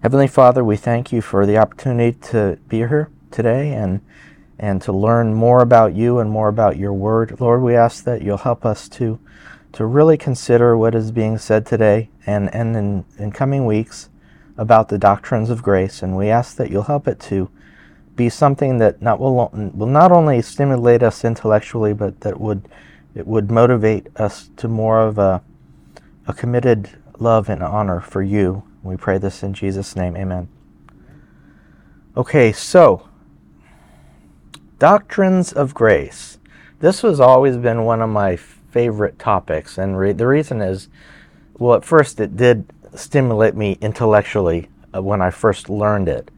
Heavenly Father, we thank you for the opportunity to be here today and and to learn more about you and more about your word. Lord, we ask that you'll help us to to really consider what is being said today and, and in, in coming weeks about the doctrines of grace. And we ask that you'll help it to be something that not will, will not only stimulate us intellectually, but that would it would motivate us to more of a, a committed love and honor for you. We pray this in Jesus' name. Amen. Okay, so doctrines of grace. This has always been one of my favorite topics, and re- the reason is, well, at first it did stimulate me intellectually uh, when I first learned it,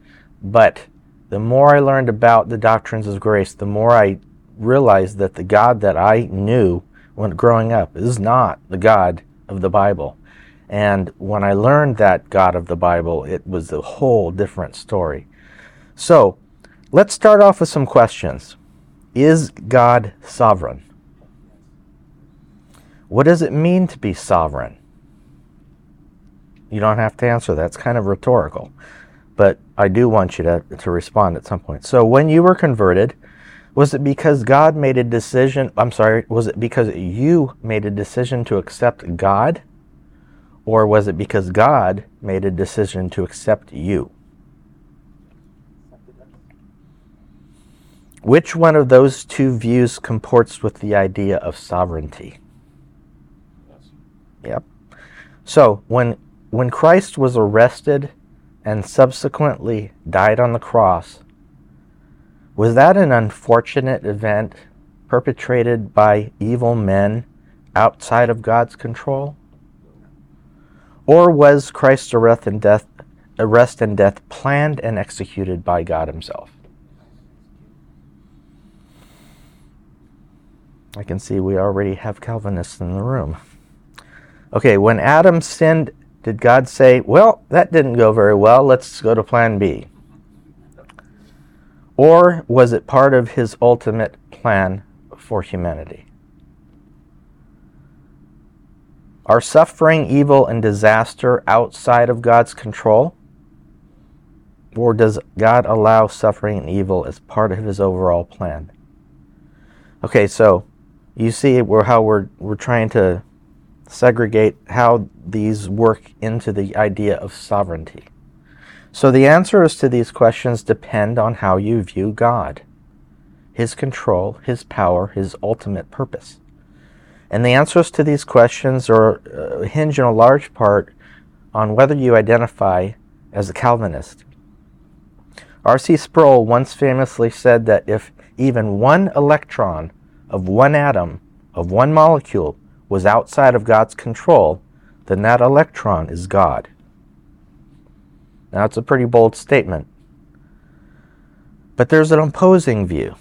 but the more I learned about the doctrines of grace, the more I realized that the God that I knew when growing up is not the God of the Bible. And when I learned that God of the Bible, it was a whole different story. So, let's start off with some questions. Is God sovereign? What does it mean to be sovereign? You don't have to answer that. It's kind of rhetorical. But I do want you to, to respond at some point. So, when you were converted, was it because God made a decision? I'm sorry, was it because you made a decision to accept God? Or was it because God made a decision to accept you? Which one of those two views comports with the idea of sovereignty? Yep. So when when Christ was arrested and subsequently died on the cross, was that an unfortunate event perpetrated by evil men outside of God's control? Or was Christ's arrest and death, arrest and death planned and executed by God Himself? I can see we already have Calvinists in the room. Okay, when Adam sinned, did God say, well, that didn't go very well, let's go to plan B? Or was it part of his ultimate plan for humanity? Are suffering, evil, and disaster outside of God's control? Or does God allow suffering and evil as part of his overall plan? Okay, so you see how we're, we're trying to segregate how these work into the idea of sovereignty. So the answers to these questions depend on how you view God, His control, His power, His ultimate purpose. And the answers to these questions are uh, hinge in a large part on whether you identify as a Calvinist. R.C. Sproul once famously said that if even one electron of one atom of one molecule was outside of God's control, then that electron is God. Now, it's a pretty bold statement. But there's an opposing view.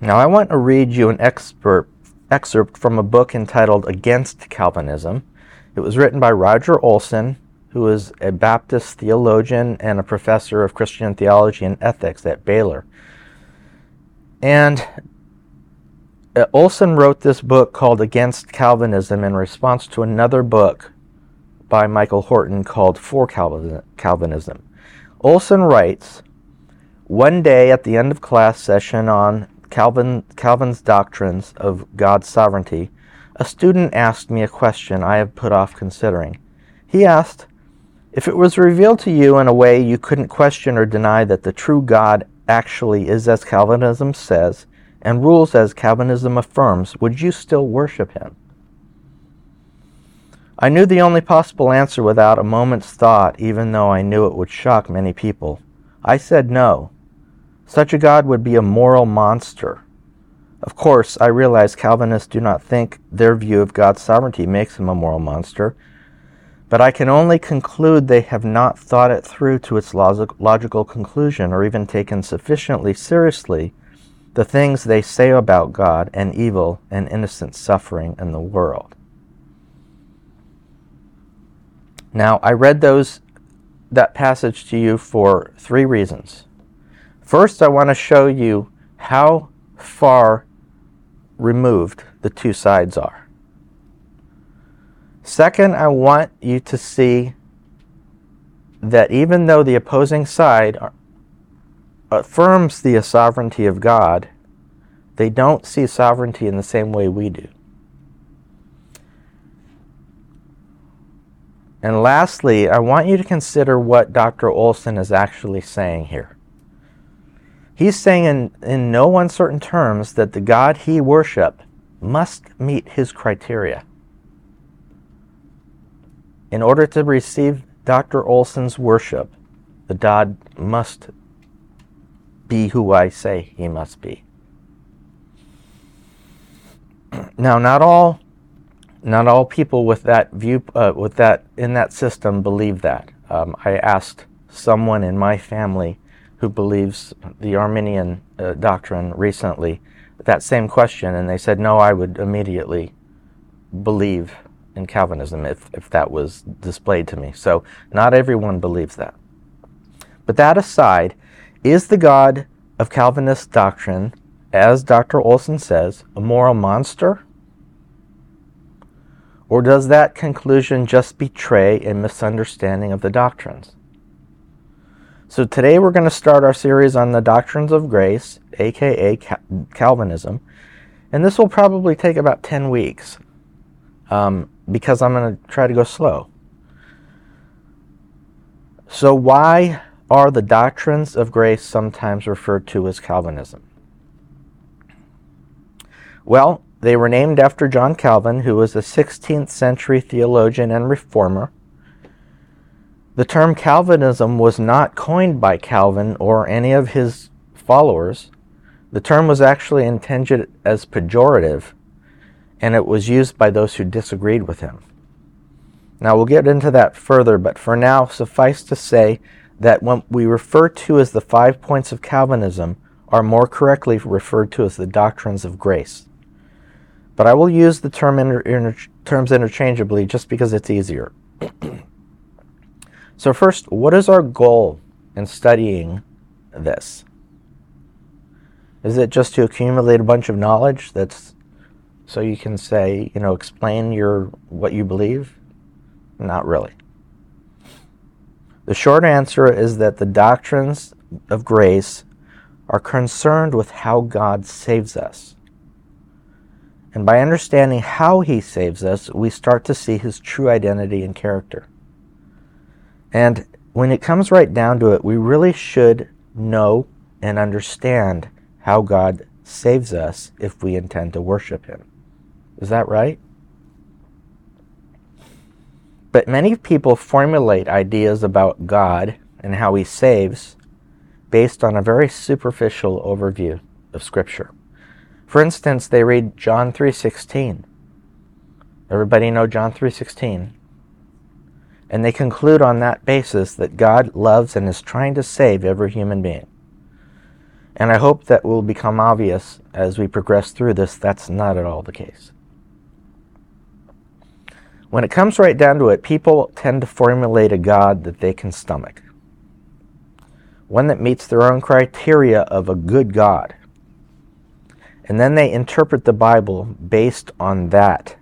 Now, I want to read you an expert, excerpt from a book entitled Against Calvinism. It was written by Roger Olson, who is a Baptist theologian and a professor of Christian theology and ethics at Baylor. And uh, Olson wrote this book called Against Calvinism in response to another book by Michael Horton called For Calvinism. Olson writes, One day at the end of class session on Calvin, Calvin's doctrines of God's sovereignty, a student asked me a question I have put off considering. He asked, If it was revealed to you in a way you couldn't question or deny that the true God actually is as Calvinism says, and rules as Calvinism affirms, would you still worship him? I knew the only possible answer without a moment's thought, even though I knew it would shock many people. I said no. Such a God would be a moral monster. Of course, I realize Calvinists do not think their view of God's sovereignty makes him a moral monster, but I can only conclude they have not thought it through to its logical conclusion or even taken sufficiently seriously the things they say about God and evil and innocent suffering in the world. Now, I read those that passage to you for three reasons. First, I want to show you how far removed the two sides are. Second, I want you to see that even though the opposing side affirms the sovereignty of God, they don't see sovereignty in the same way we do. And lastly, I want you to consider what Dr. Olson is actually saying here. He's saying in, in no uncertain terms that the God he worship must meet his criteria. In order to receive Dr. Olson's worship, the God must be who I say he must be. Now, not all, not all people with that view, uh, with that in that system, believe that. Um, I asked someone in my family who believes the Arminian uh, doctrine recently that same question, and they said, "No, I would immediately believe in Calvinism if, if that was displayed to me." So, not everyone believes that. But that aside, is the God of Calvinist doctrine as Dr. Olson says, a moral monster? Or does that conclusion just betray a misunderstanding of the doctrines? So today we're going to start our series on the doctrines of grace, aka Calvinism, and this will probably take about 10 weeks um, because I'm going to try to go slow. So, why are the doctrines of grace sometimes referred to as Calvinism? Well, they were named after John Calvin, who was a 16th century theologian and reformer. The term Calvinism was not coined by Calvin or any of his followers. The term was actually intended as pejorative, and it was used by those who disagreed with him. Now, we'll get into that further, but for now, suffice to say that what we refer to as the five points of Calvinism are more correctly referred to as the doctrines of grace. But I will use the term inter- inter- terms interchangeably just because it's easier. so, first, what is our goal in studying this? Is it just to accumulate a bunch of knowledge that's so you can say, you know, explain your what you believe? Not really. The short answer is that the doctrines of grace are concerned with how God saves us. And by understanding how he saves us, we start to see his true identity and character. And when it comes right down to it, we really should know and understand how God saves us if we intend to worship him. Is that right? But many people formulate ideas about God and how he saves based on a very superficial overview of Scripture. For instance, they read John 3:16. Everybody know John 3:16? And they conclude on that basis that God loves and is trying to save every human being. And I hope that will become obvious as we progress through this that's not at all the case. When it comes right down to it, people tend to formulate a God that they can stomach. One that meets their own criteria of a good God. And then they interpret the Bible based on that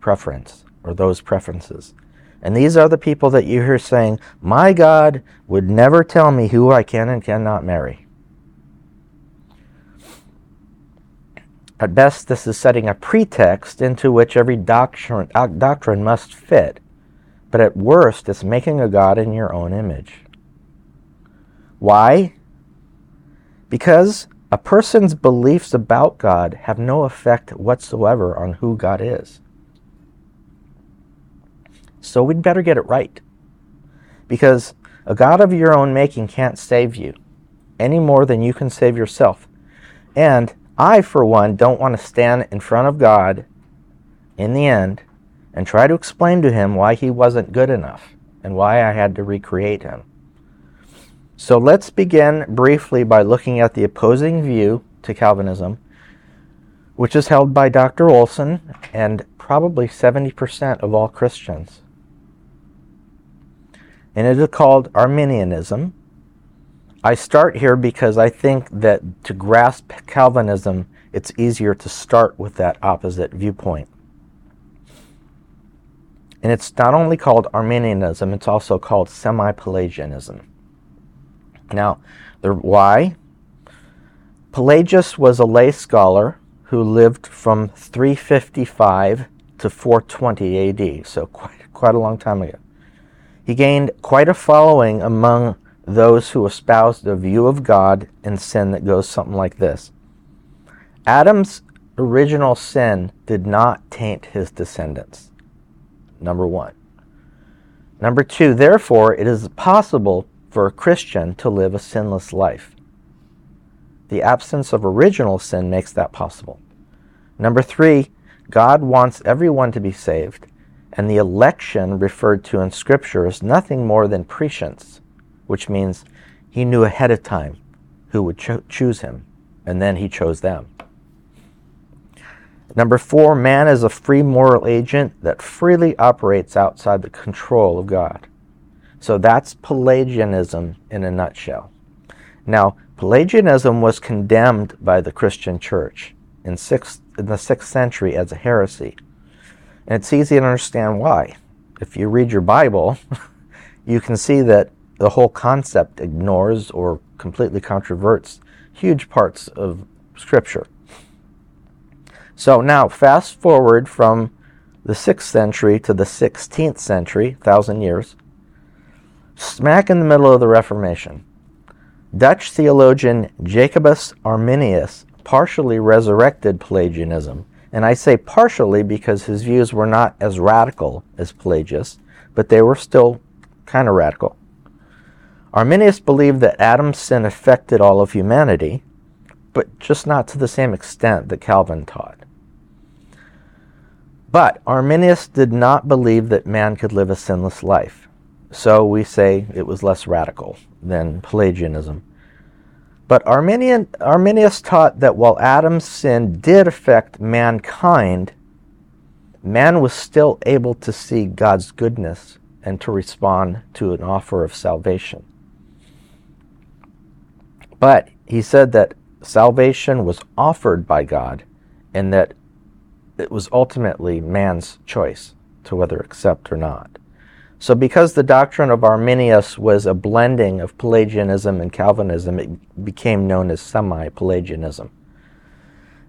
preference or those preferences. And these are the people that you hear saying, My God would never tell me who I can and cannot marry. At best, this is setting a pretext into which every doctrine, uh, doctrine must fit. But at worst, it's making a God in your own image. Why? Because a person's beliefs about God have no effect whatsoever on who God is. So we'd better get it right. Because a God of your own making can't save you any more than you can save yourself. And I, for one, don't want to stand in front of God in the end and try to explain to him why he wasn't good enough and why I had to recreate him. So let's begin briefly by looking at the opposing view to Calvinism, which is held by Dr. Olson and probably 70% of all Christians. And it is called Arminianism. I start here because I think that to grasp Calvinism, it's easier to start with that opposite viewpoint. And it's not only called Arminianism, it's also called semi Pelagianism. Now, the, why? Pelagius was a lay scholar who lived from 355 to 420 AD, so quite, quite a long time ago. He gained quite a following among those who espoused a view of God and sin that goes something like this Adam's original sin did not taint his descendants. Number one. Number two, therefore, it is possible for a Christian to live a sinless life. The absence of original sin makes that possible. Number three, God wants everyone to be saved, and the election referred to in Scripture is nothing more than prescience, which means he knew ahead of time who would cho- choose him, and then he chose them. Number four, man is a free moral agent that freely operates outside the control of God. So that's Pelagianism in a nutshell. Now, Pelagianism was condemned by the Christian church in, sixth, in the 6th century as a heresy. And it's easy to understand why. If you read your Bible, you can see that the whole concept ignores or completely controverts huge parts of Scripture. So now, fast forward from the 6th century to the 16th century, 1,000 years, smack in the middle of the Reformation. Dutch theologian Jacobus Arminius partially resurrected Pelagianism, and I say partially because his views were not as radical as Pelagius, but they were still kind of radical. Arminius believed that Adam's sin affected all of humanity, but just not to the same extent that Calvin taught. But Arminius did not believe that man could live a sinless life. So we say it was less radical than Pelagianism. But Arminian, Arminius taught that while Adam's sin did affect mankind, man was still able to see God's goodness and to respond to an offer of salvation. But he said that salvation was offered by God and that it was ultimately man's choice to whether accept or not. So, because the doctrine of Arminius was a blending of Pelagianism and Calvinism, it became known as semi Pelagianism.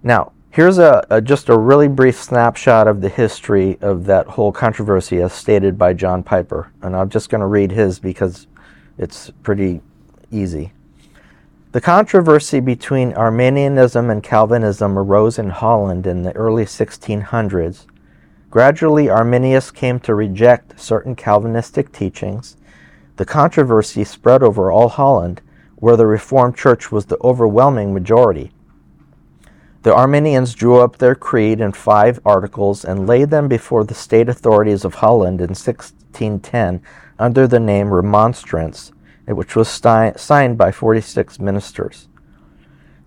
Now, here's a, a, just a really brief snapshot of the history of that whole controversy as stated by John Piper. And I'm just going to read his because it's pretty easy. The controversy between Arminianism and Calvinism arose in Holland in the early 1600s Gradually, Arminius came to reject certain Calvinistic teachings. The controversy spread over all Holland, where the Reformed Church was the overwhelming majority. The Arminians drew up their creed in five articles and laid them before the state authorities of Holland in 1610 under the name Remonstrance, which was sti- signed by 46 ministers.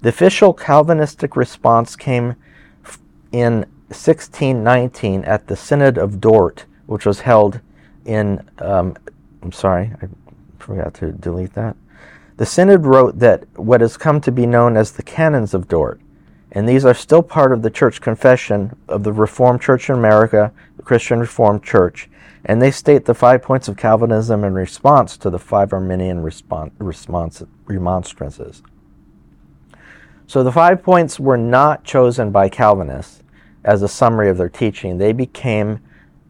The official Calvinistic response came in 1619 at the Synod of Dort, which was held in, um, I'm sorry, I forgot to delete that. The Synod wrote that what has come to be known as the Canons of Dort, and these are still part of the church confession of the Reformed Church in America, the Christian Reformed Church, and they state the five points of Calvinism in response to the five Arminian response, response, remonstrances. So the five points were not chosen by Calvinists as a summary of their teaching. They became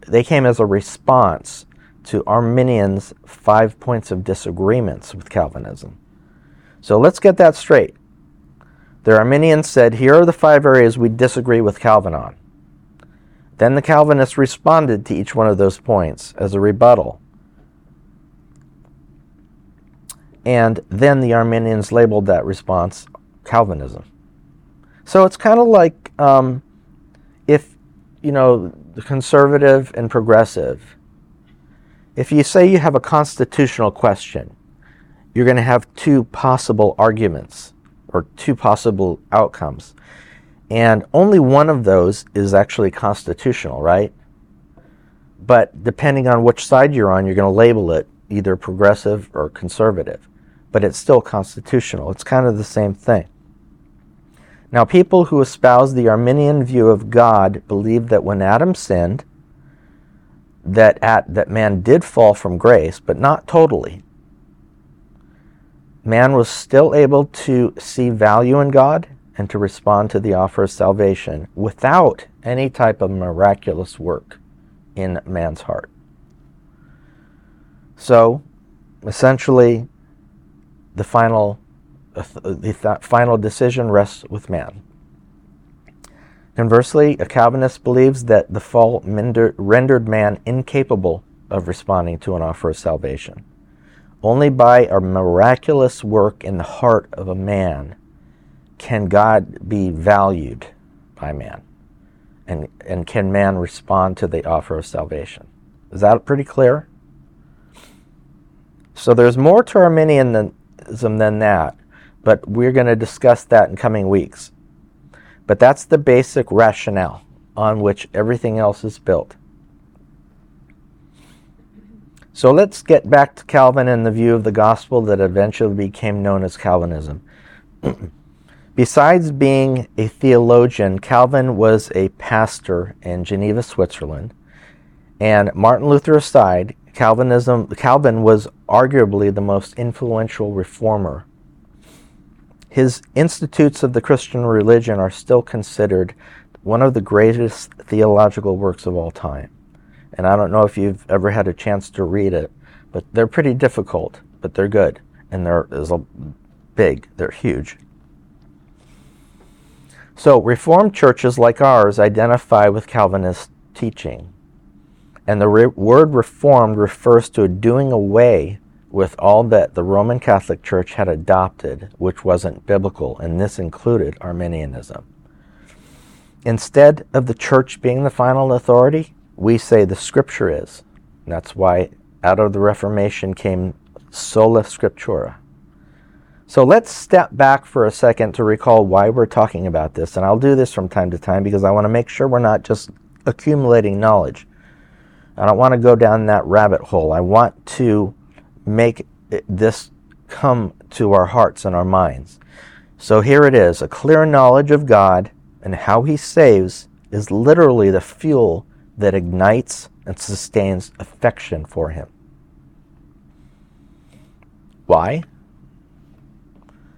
they came as a response to Arminians' five points of disagreements with Calvinism. So let's get that straight. The Arminians said, Here are the five areas we disagree with Calvin on. Then the Calvinists responded to each one of those points as a rebuttal. And then the Arminians labeled that response Calvinism. So it's kind of like um, if you know the conservative and progressive if you say you have a constitutional question you're going to have two possible arguments or two possible outcomes. And only one of those is actually constitutional right? But depending on which side you're on you're going to label it either progressive or conservative. But it's still constitutional. It's kind of the same thing now, people who espouse the Arminian view of God believe that when Adam sinned, that at that man did fall from grace, but not totally. Man was still able to see value in God and to respond to the offer of salvation without any type of miraculous work in man's heart. So, essentially, the final, the uh, final decision rests with man. Conversely, a Calvinist believes that the fall rendered man incapable of responding to an offer of salvation. Only by a miraculous work in the heart of a man can God be valued by man. And, and can man respond to the offer of salvation? Is that pretty clear? So there's more to Arminianism than that, but we're going to discuss that in coming weeks. But that's the basic rationale on which everything else is built. So let's get back to Calvin and the view of the gospel that eventually became known as Calvinism. Besides being a theologian, Calvin was a pastor in Geneva, Switzerland. And Martin Luther aside, Calvinism, Calvin was arguably the most influential reformer his Institutes of the Christian Religion are still considered one of the greatest theological works of all time. And I don't know if you've ever had a chance to read it, but they're pretty difficult, but they're good. And they're big, they're huge. So, Reformed churches like ours identify with Calvinist teaching. And the re- word reformed refers to a doing away with all that the Roman Catholic Church had adopted, which wasn't biblical, and this included Arminianism. Instead of the church being the final authority, we say the scripture is. that's why out of the Reformation came sola scriptura. So let's step back for a second to recall why we're talking about this. And I'll do this from time to time because I want to make sure we're not just accumulating knowledge. I don't want to go down that rabbit hole. I want to make this come to our hearts and our minds. So here it is a clear knowledge of God and how He saves is literally the fuel that ignites and sustains affection for Him. Why?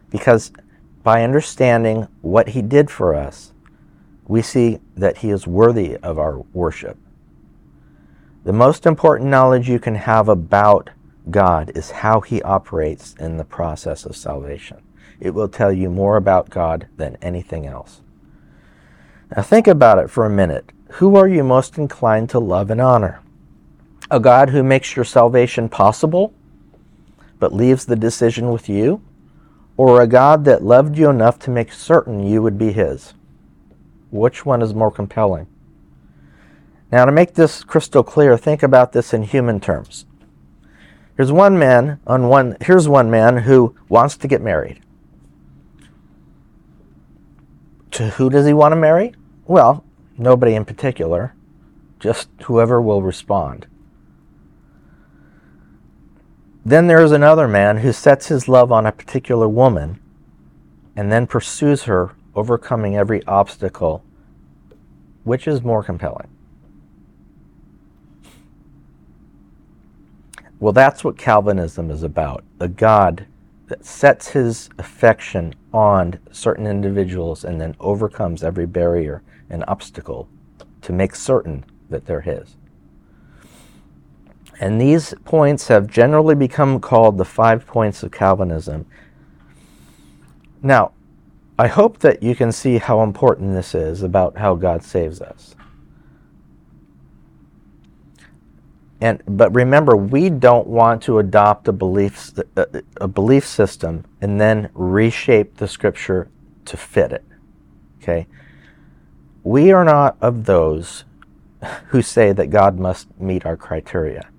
Because by understanding what He did for us, we see that He is worthy of our worship. The most important knowledge you can have about God is how He operates in the process of salvation. It will tell you more about God than anything else. Now, think about it for a minute. Who are you most inclined to love and honor? A God who makes your salvation possible, but leaves the decision with you? Or a God that loved you enough to make certain you would be His? Which one is more compelling? Now, to make this crystal clear, think about this in human terms. Here's one man on one here's one man who wants to get married. To who does he want to marry? Well, nobody in particular, just whoever will respond. Then there is another man who sets his love on a particular woman and then pursues her, overcoming every obstacle. Which is more compelling? Well, that's what Calvinism is about a God that sets his affection on certain individuals and then overcomes every barrier and obstacle to make certain that they're his. And these points have generally become called the five points of Calvinism. Now, I hope that you can see how important this is about how God saves us. And but remember, we don't want to adopt a belief uh, a belief system and then reshape the scripture to fit it. Okay? We are not of those who say that God must meet our criteria.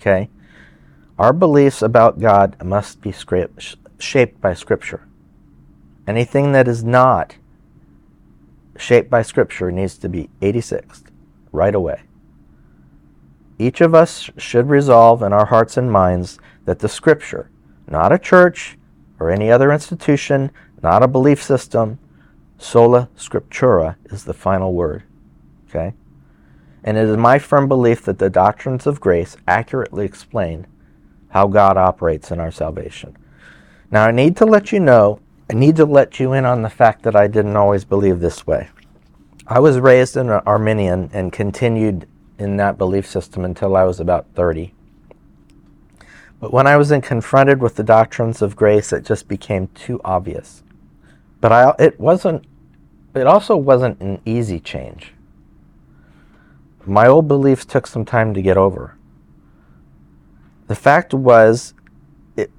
Okay? Our beliefs about God must be shaped by scripture. Anything that is not shaped by scripture needs to be 86th right away. Each of us should resolve in our hearts and minds that the Scripture, not a church or any other institution, not a belief system, sola scriptura is the final word. Okay? and it is my firm belief that the doctrines of grace accurately explain how God operates in our salvation. Now, I need to let you know, I need to let you in on the fact that I didn't always believe this way. I was raised an Arminian and continued in that belief system until I was about 30. But when I was confronted with the doctrines of grace, it just became too obvious. But I, it wasn't. It also wasn't an easy change. My old beliefs took some time to get over. The fact was, it.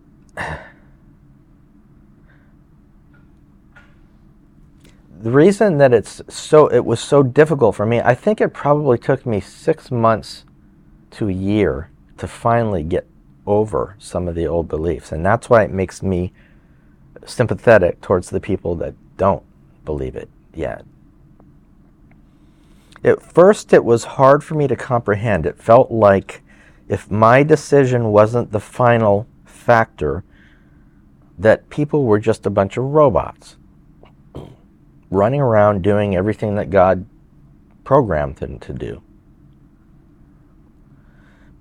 The reason that it's so it was so difficult for me, I think it probably took me six months to a year to finally get over some of the old beliefs. And that's why it makes me sympathetic towards the people that don't believe it yet. At first, it was hard for me to comprehend. It felt like if my decision wasn't the final factor, that people were just a bunch of robots running around doing everything that God programmed them to do.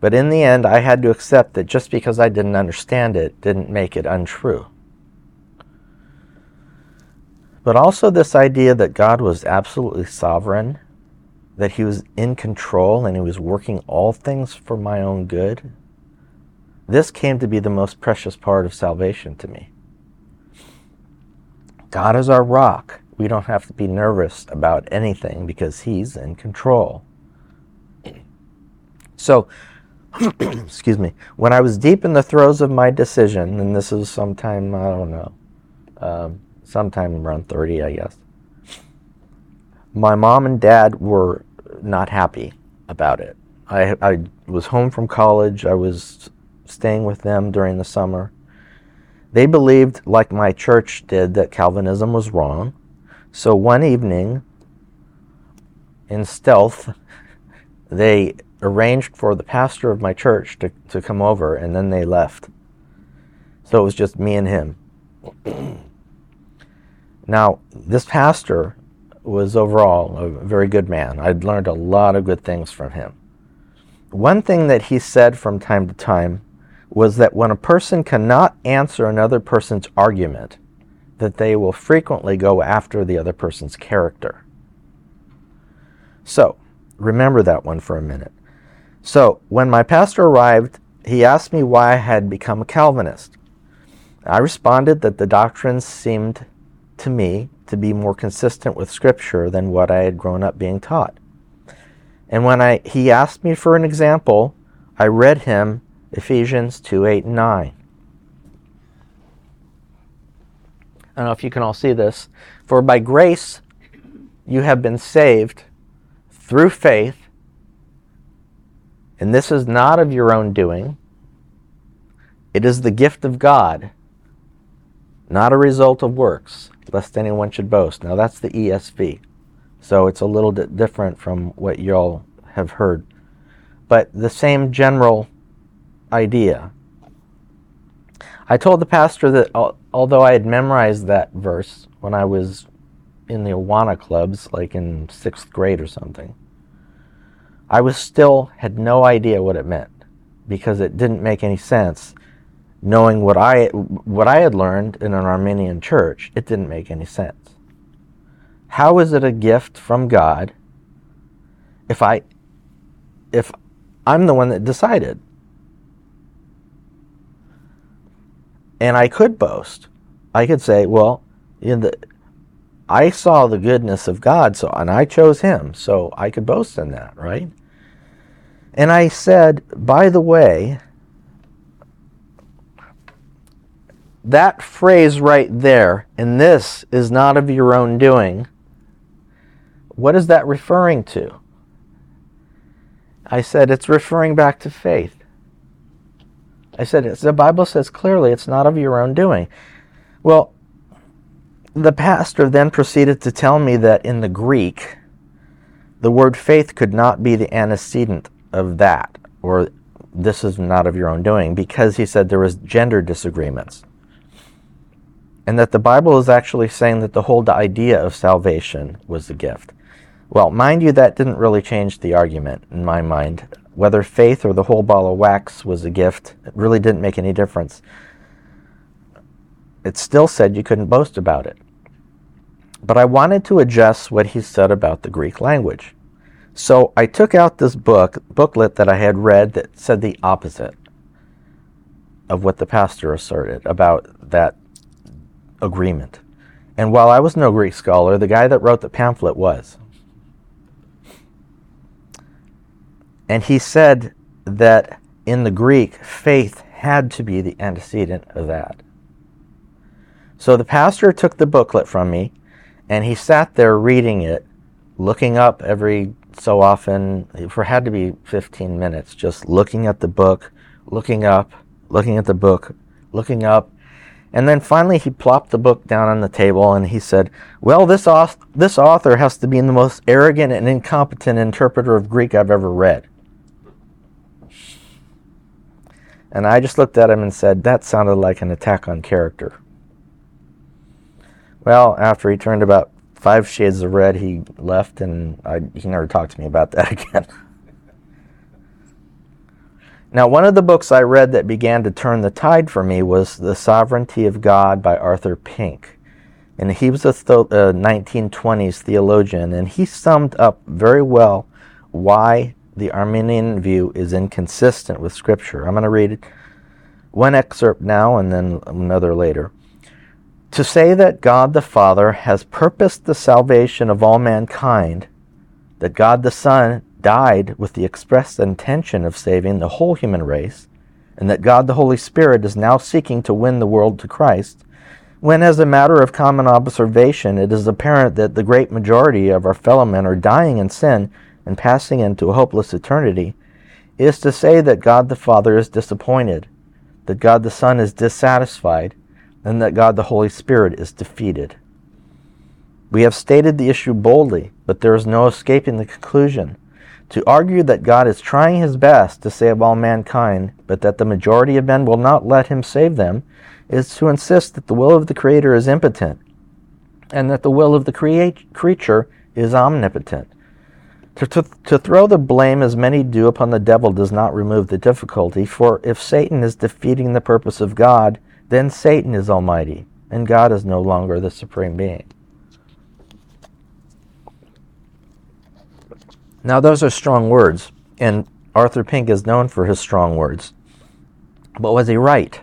But in the end, I had to accept that just because I didn't understand it didn't make it untrue. But also, this idea that God was absolutely sovereign, that He was in control and He was working all things for my own good, this came to be the most precious part of salvation to me. God is our rock. We don't have to be nervous about anything because He's in control. So, excuse me, when I was deep in the throes of my decision, and this is sometime, I don't know, um, sometime around 30, I guess, my mom and dad were not happy about it. I, I was home from college, I was staying with them during the summer. They believed, like my church did, that Calvinism was wrong. So one evening, in stealth, they arranged for the pastor of my church to, to come over, and then they left. So it was just me and him. now, this pastor was overall a very good man. I'd learned a lot of good things from him. One thing that he said from time to time was that when a person cannot answer another person's argument, that they will frequently go after the other person's character. So, remember that one for a minute. So, when my pastor arrived, he asked me why I had become a Calvinist. I responded that the doctrines seemed to me to be more consistent with Scripture than what I had grown up being taught. And when I, he asked me for an example, I read him Ephesians 2 8 and 9. I don't know if you can all see this. For by grace you have been saved through faith and this is not of your own doing, it is the gift of God, not a result of works, lest anyone should boast. Now that's the ESV. So it's a little bit different from what y'all have heard. But the same general idea. I told the pastor that although I had memorized that verse when I was in the Awana clubs, like in sixth grade or something, I was still had no idea what it meant because it didn't make any sense. Knowing what I what I had learned in an Arminian church, it didn't make any sense. How is it a gift from God if I if I'm the one that decided? And I could boast. I could say, well, in the I saw the goodness of God, so and I chose him, so I could boast in that, right? And I said, by the way, that phrase right there, and this is not of your own doing, what is that referring to? I said, it's referring back to faith. I said, the Bible says clearly it's not of your own doing. Well, the pastor then proceeded to tell me that in the Greek, the word faith could not be the antecedent of that, or this is not of your own doing, because he said there was gender disagreements. And that the Bible is actually saying that the whole idea of salvation was the gift. Well, mind you, that didn't really change the argument in my mind. Whether faith or the whole ball of wax was a gift, it really didn't make any difference. It still said you couldn't boast about it. But I wanted to adjust what he said about the Greek language. So I took out this book booklet that I had read that said the opposite of what the pastor asserted about that agreement. And while I was no Greek scholar, the guy that wrote the pamphlet was. And he said that in the Greek, faith had to be the antecedent of that. So the pastor took the booklet from me and he sat there reading it, looking up every so often, for had to be 15 minutes, just looking at the book, looking up, looking at the book, looking up. And then finally he plopped the book down on the table and he said, Well, this, this author has to be the most arrogant and incompetent interpreter of Greek I've ever read. And I just looked at him and said, That sounded like an attack on character. Well, after he turned about five shades of red, he left and I, he never talked to me about that again. now, one of the books I read that began to turn the tide for me was The Sovereignty of God by Arthur Pink. And he was a th- uh, 1920s theologian, and he summed up very well why the Arminian view is inconsistent with Scripture. I'm going to read one excerpt now and then another later. To say that God the Father has purposed the salvation of all mankind, that God the Son died with the express intention of saving the whole human race, and that God the Holy Spirit is now seeking to win the world to Christ, when, as a matter of common observation, it is apparent that the great majority of our fellow men are dying in sin and passing into a hopeless eternity, is to say that God the Father is disappointed, that God the Son is dissatisfied, and that God the Holy Spirit is defeated. We have stated the issue boldly, but there is no escaping the conclusion. To argue that God is trying his best to save all mankind, but that the majority of men will not let him save them, is to insist that the will of the Creator is impotent, and that the will of the create, creature is omnipotent. To, to, to throw the blame, as many do, upon the devil does not remove the difficulty, for if Satan is defeating the purpose of God, then Satan is almighty, and God is no longer the supreme being. Now, those are strong words, and Arthur Pink is known for his strong words. But was he right?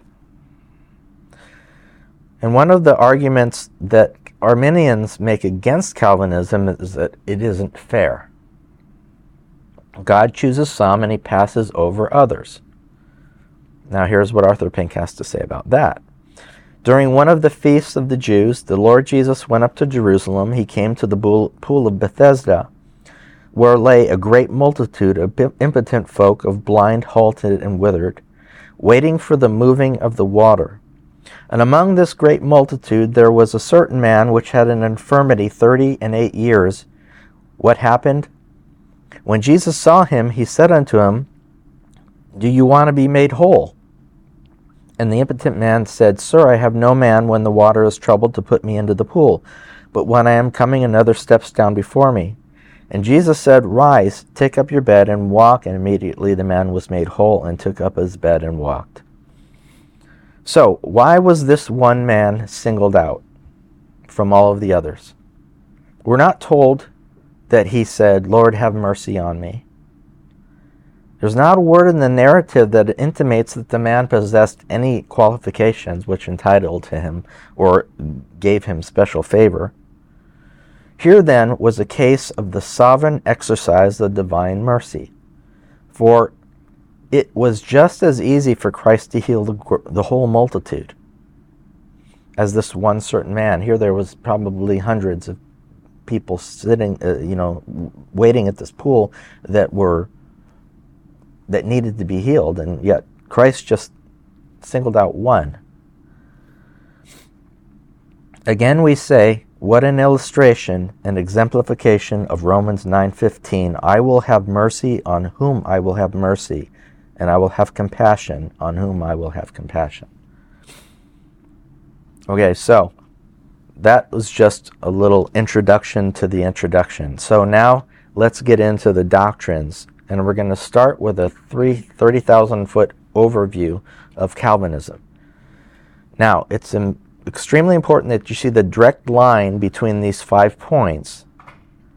And one of the arguments that Arminians make against Calvinism is that it isn't fair. God chooses some and he passes over others. Now, here's what Arthur Pink has to say about that. During one of the feasts of the Jews, the Lord Jesus went up to Jerusalem. He came to the pool of Bethesda, where lay a great multitude of impotent folk, of blind, halted, and withered, waiting for the moving of the water. And among this great multitude there was a certain man which had an infirmity thirty and eight years. What happened? When Jesus saw him, he said unto him, Do you want to be made whole? And the impotent man said, Sir, I have no man when the water is troubled to put me into the pool, but when I am coming, another steps down before me. And Jesus said, Rise, take up your bed, and walk. And immediately the man was made whole, and took up his bed and walked. So, why was this one man singled out from all of the others? We're not told that he said, Lord, have mercy on me. There's not a word in the narrative that intimates that the man possessed any qualifications which entitled to him or gave him special favor. Here then was a case of the sovereign exercise of divine mercy. For it was just as easy for Christ to heal the, the whole multitude as this one certain man. Here there was probably hundreds of people sitting, uh, you know, waiting at this pool that were that needed to be healed, and yet Christ just singled out one. Again, we say, what an illustration and exemplification of Romans 9:15. I will have mercy on whom I will have mercy, and I will have compassion on whom I will have compassion. Okay, so that was just a little introduction to the introduction. So now let's get into the doctrines, and we're going to start with a 30,000 foot overview of Calvinism. Now, it's extremely important that you see the direct line between these five points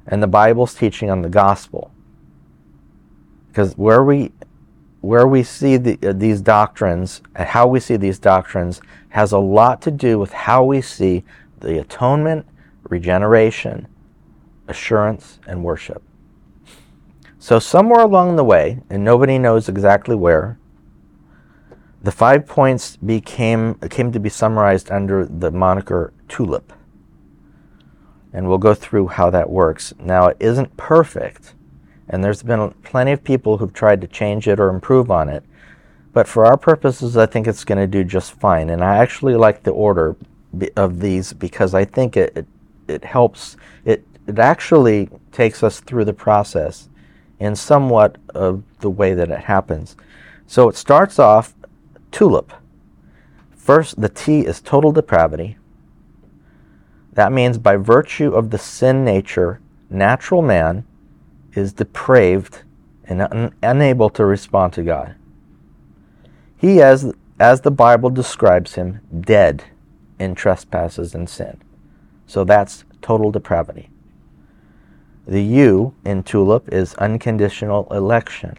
and the Bible's teaching on the gospel. Because where we where we see the, uh, these doctrines, and how we see these doctrines, has a lot to do with how we see the atonement, regeneration, assurance, and worship. So, somewhere along the way, and nobody knows exactly where, the five points became came to be summarized under the moniker TULIP. And we'll go through how that works. Now, it isn't perfect, and there's been plenty of people who've tried to change it or improve on it. But for our purposes, I think it's going to do just fine. And I actually like the order of these because I think it, it, it helps, it, it actually takes us through the process in somewhat of the way that it happens. So it starts off tulip. First, the T is total depravity. That means by virtue of the sin nature, natural man is depraved and un- unable to respond to God. He, as, as the Bible describes him, dead in trespasses and sin. So that's total depravity. The U in TULIP is unconditional election.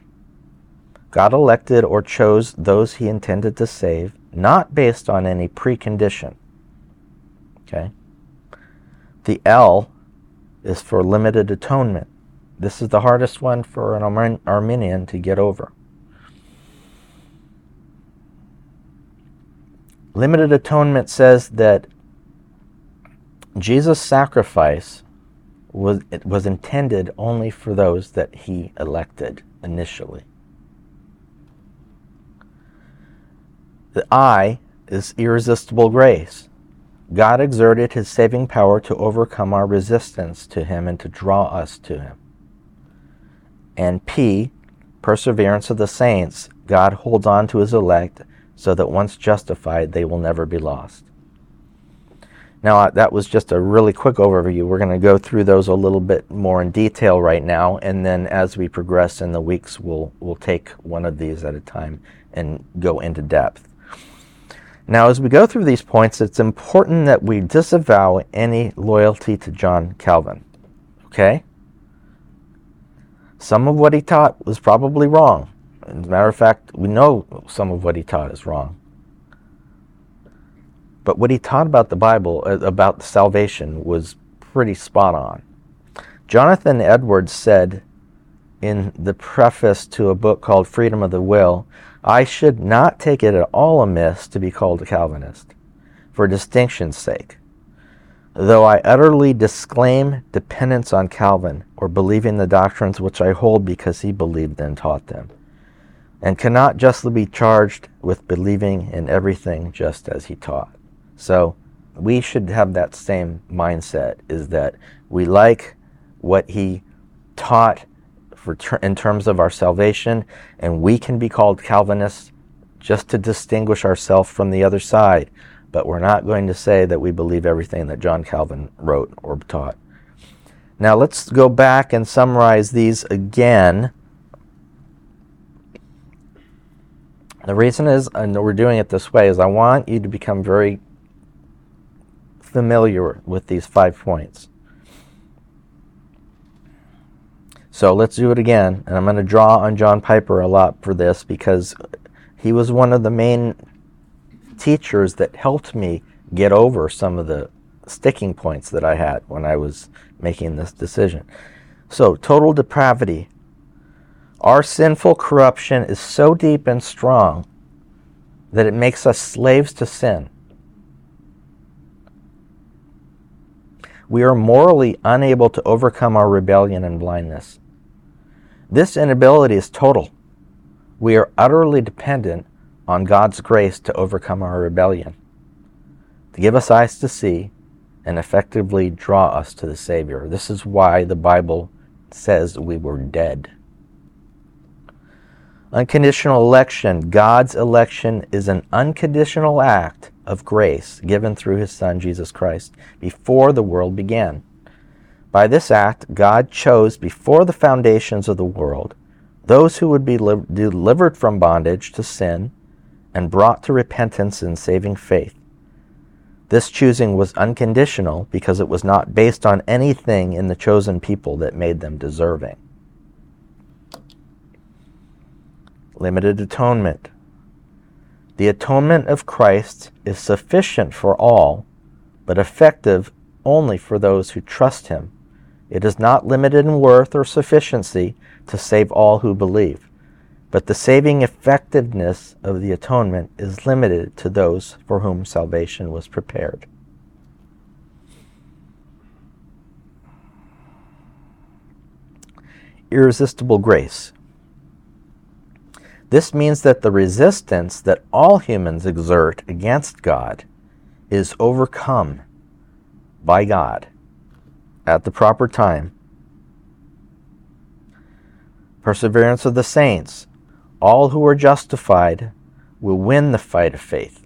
God elected or chose those he intended to save, not based on any precondition. Okay? The L is for limited atonement. This is the hardest one for an Arminian to get over. Limited atonement says that Jesus' sacrifice was, was intended only for those that he elected initially. The I is irresistible grace. God exerted his saving power to overcome our resistance to him and to draw us to him. And P, perseverance of the saints. God holds on to his elect so that once justified, they will never be lost. Now, uh, that was just a really quick overview. We're going to go through those a little bit more in detail right now, and then as we progress in the weeks, we'll, we'll take one of these at a time and go into depth. Now, as we go through these points, it's important that we disavow any loyalty to John Calvin. Okay? Some of what he taught was probably wrong. As a matter of fact, we know some of what he taught is wrong. But what he taught about the Bible, uh, about salvation, was pretty spot on. Jonathan Edwards said in the preface to a book called Freedom of the Will I should not take it at all amiss to be called a Calvinist, for distinction's sake. Though I utterly disclaim dependence on Calvin or believing the doctrines which I hold because he believed and taught them and cannot justly be charged with believing in everything just as he taught. So we should have that same mindset is that we like what he taught for ter- in terms of our salvation and we can be called Calvinists just to distinguish ourselves from the other side, but we're not going to say that we believe everything that John Calvin wrote or taught. Now let's go back and summarize these again The reason is, and we're doing it this way, is I want you to become very familiar with these five points. So let's do it again. And I'm going to draw on John Piper a lot for this because he was one of the main teachers that helped me get over some of the sticking points that I had when I was making this decision. So, total depravity our sinful corruption is so deep and strong that it makes us slaves to sin. We are morally unable to overcome our rebellion and blindness. This inability is total. We are utterly dependent on God's grace to overcome our rebellion, to give us eyes to see, and effectively draw us to the Savior. This is why the Bible says we were dead. Unconditional election. God's election is an unconditional act of grace given through his Son, Jesus Christ, before the world began. By this act, God chose before the foundations of the world those who would be li- delivered from bondage to sin and brought to repentance and saving faith. This choosing was unconditional because it was not based on anything in the chosen people that made them deserving. Limited atonement. The atonement of Christ is sufficient for all, but effective only for those who trust him. It is not limited in worth or sufficiency to save all who believe, but the saving effectiveness of the atonement is limited to those for whom salvation was prepared. Irresistible grace. This means that the resistance that all humans exert against God is overcome by God at the proper time. Perseverance of the saints. All who are justified will win the fight of faith.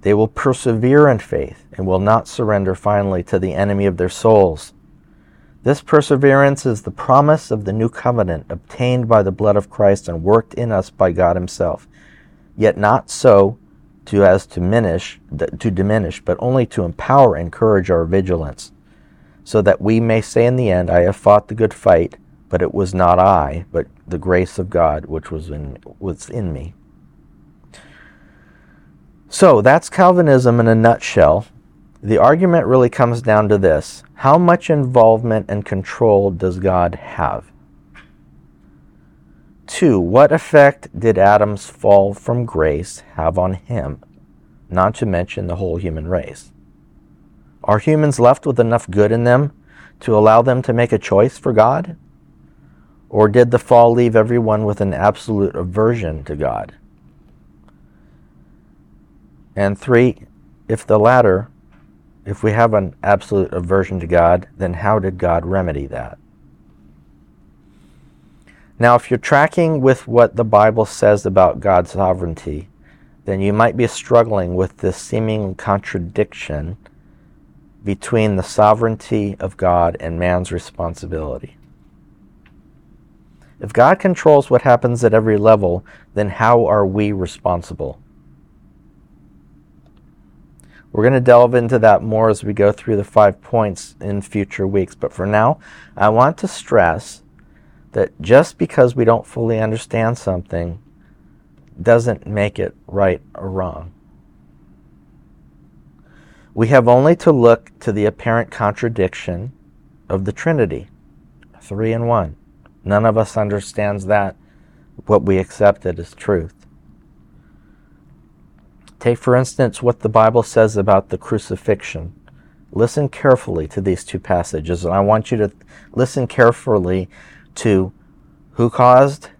They will persevere in faith and will not surrender finally to the enemy of their souls. This perseverance is the promise of the new covenant obtained by the blood of Christ and worked in us by God himself. Yet not so to as to diminish, to diminish, but only to empower and encourage our vigilance, so that we may say in the end, I have fought the good fight, but it was not I, but the grace of God which was in, was in me. So that's Calvinism in a nutshell. The argument really comes down to this how much involvement and control does God have? Two, what effect did Adam's fall from grace have on him? Not to mention the whole human race. Are humans left with enough good in them to allow them to make a choice for God? Or did the fall leave everyone with an absolute aversion to God? And three, if the latter, if we have an absolute aversion to God, then how did God remedy that? Now, if you're tracking with what the Bible says about God's sovereignty, then you might be struggling with this seeming contradiction between the sovereignty of God and man's responsibility. If God controls what happens at every level, then how are we responsible? We're going to delve into that more as we go through the five points in future weeks. But for now, I want to stress that just because we don't fully understand something doesn't make it right or wrong. We have only to look to the apparent contradiction of the Trinity, three and one. None of us understands that, what we accepted as truth. Take, for instance, what the Bible says about the crucifixion. Listen carefully to these two passages, and I want you to listen carefully to who caused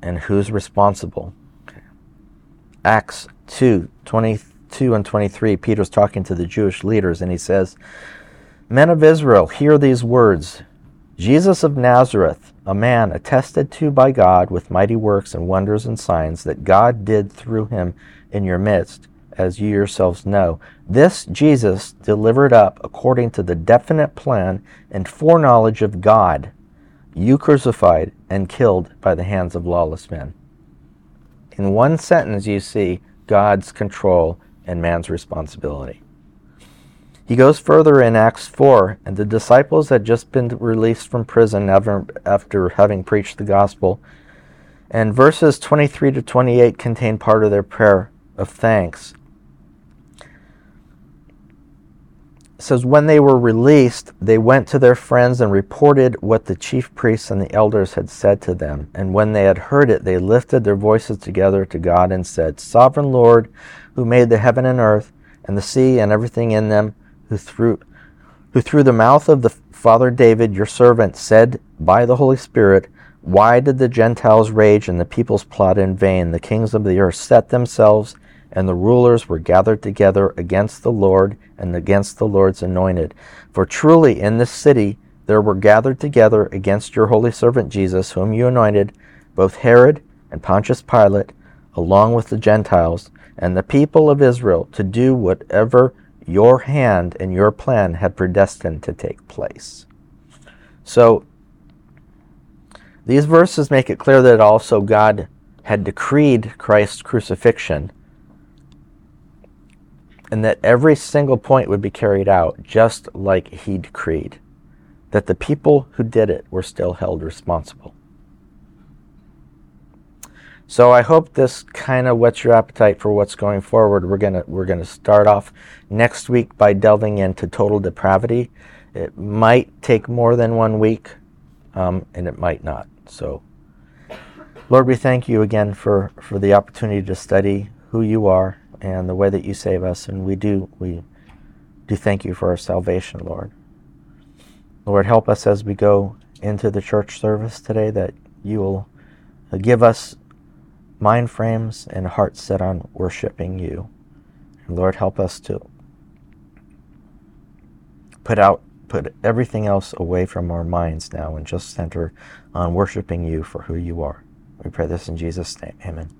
and who's responsible. Acts 2 22 and 23, Peter's talking to the Jewish leaders, and he says, Men of Israel, hear these words Jesus of Nazareth, a man attested to by God with mighty works and wonders and signs that God did through him in your midst, as you yourselves know. This Jesus delivered up according to the definite plan and foreknowledge of God, you crucified and killed by the hands of lawless men. In one sentence, you see God's control and man's responsibility. He goes further in Acts 4, and the disciples had just been released from prison after having preached the gospel. And verses 23 to 28 contain part of their prayer of thanks. It says, When they were released, they went to their friends and reported what the chief priests and the elders had said to them. And when they had heard it, they lifted their voices together to God and said, Sovereign Lord, who made the heaven and earth, and the sea and everything in them, who through, who through the mouth of the father David, your servant, said by the Holy Spirit, Why did the Gentiles rage and the peoples plot in vain? The kings of the earth set themselves and the rulers were gathered together against the Lord and against the Lord's anointed. For truly in this city there were gathered together against your holy servant Jesus, whom you anointed, both Herod and Pontius Pilate, along with the Gentiles, and the people of Israel to do whatever your hand and your plan had predestined to take place. So, these verses make it clear that also God had decreed Christ's crucifixion and that every single point would be carried out just like he decreed, that the people who did it were still held responsible. So I hope this kind of whets your appetite for what's going forward. We're gonna we're gonna start off next week by delving into total depravity. It might take more than one week, um, and it might not. So, Lord, we thank you again for for the opportunity to study who you are and the way that you save us, and we do we do thank you for our salvation, Lord. Lord, help us as we go into the church service today that you will give us mind frames and hearts set on worshiping you. And Lord, help us to put out put everything else away from our minds now and just center on worshiping you for who you are. We pray this in Jesus' name. Amen.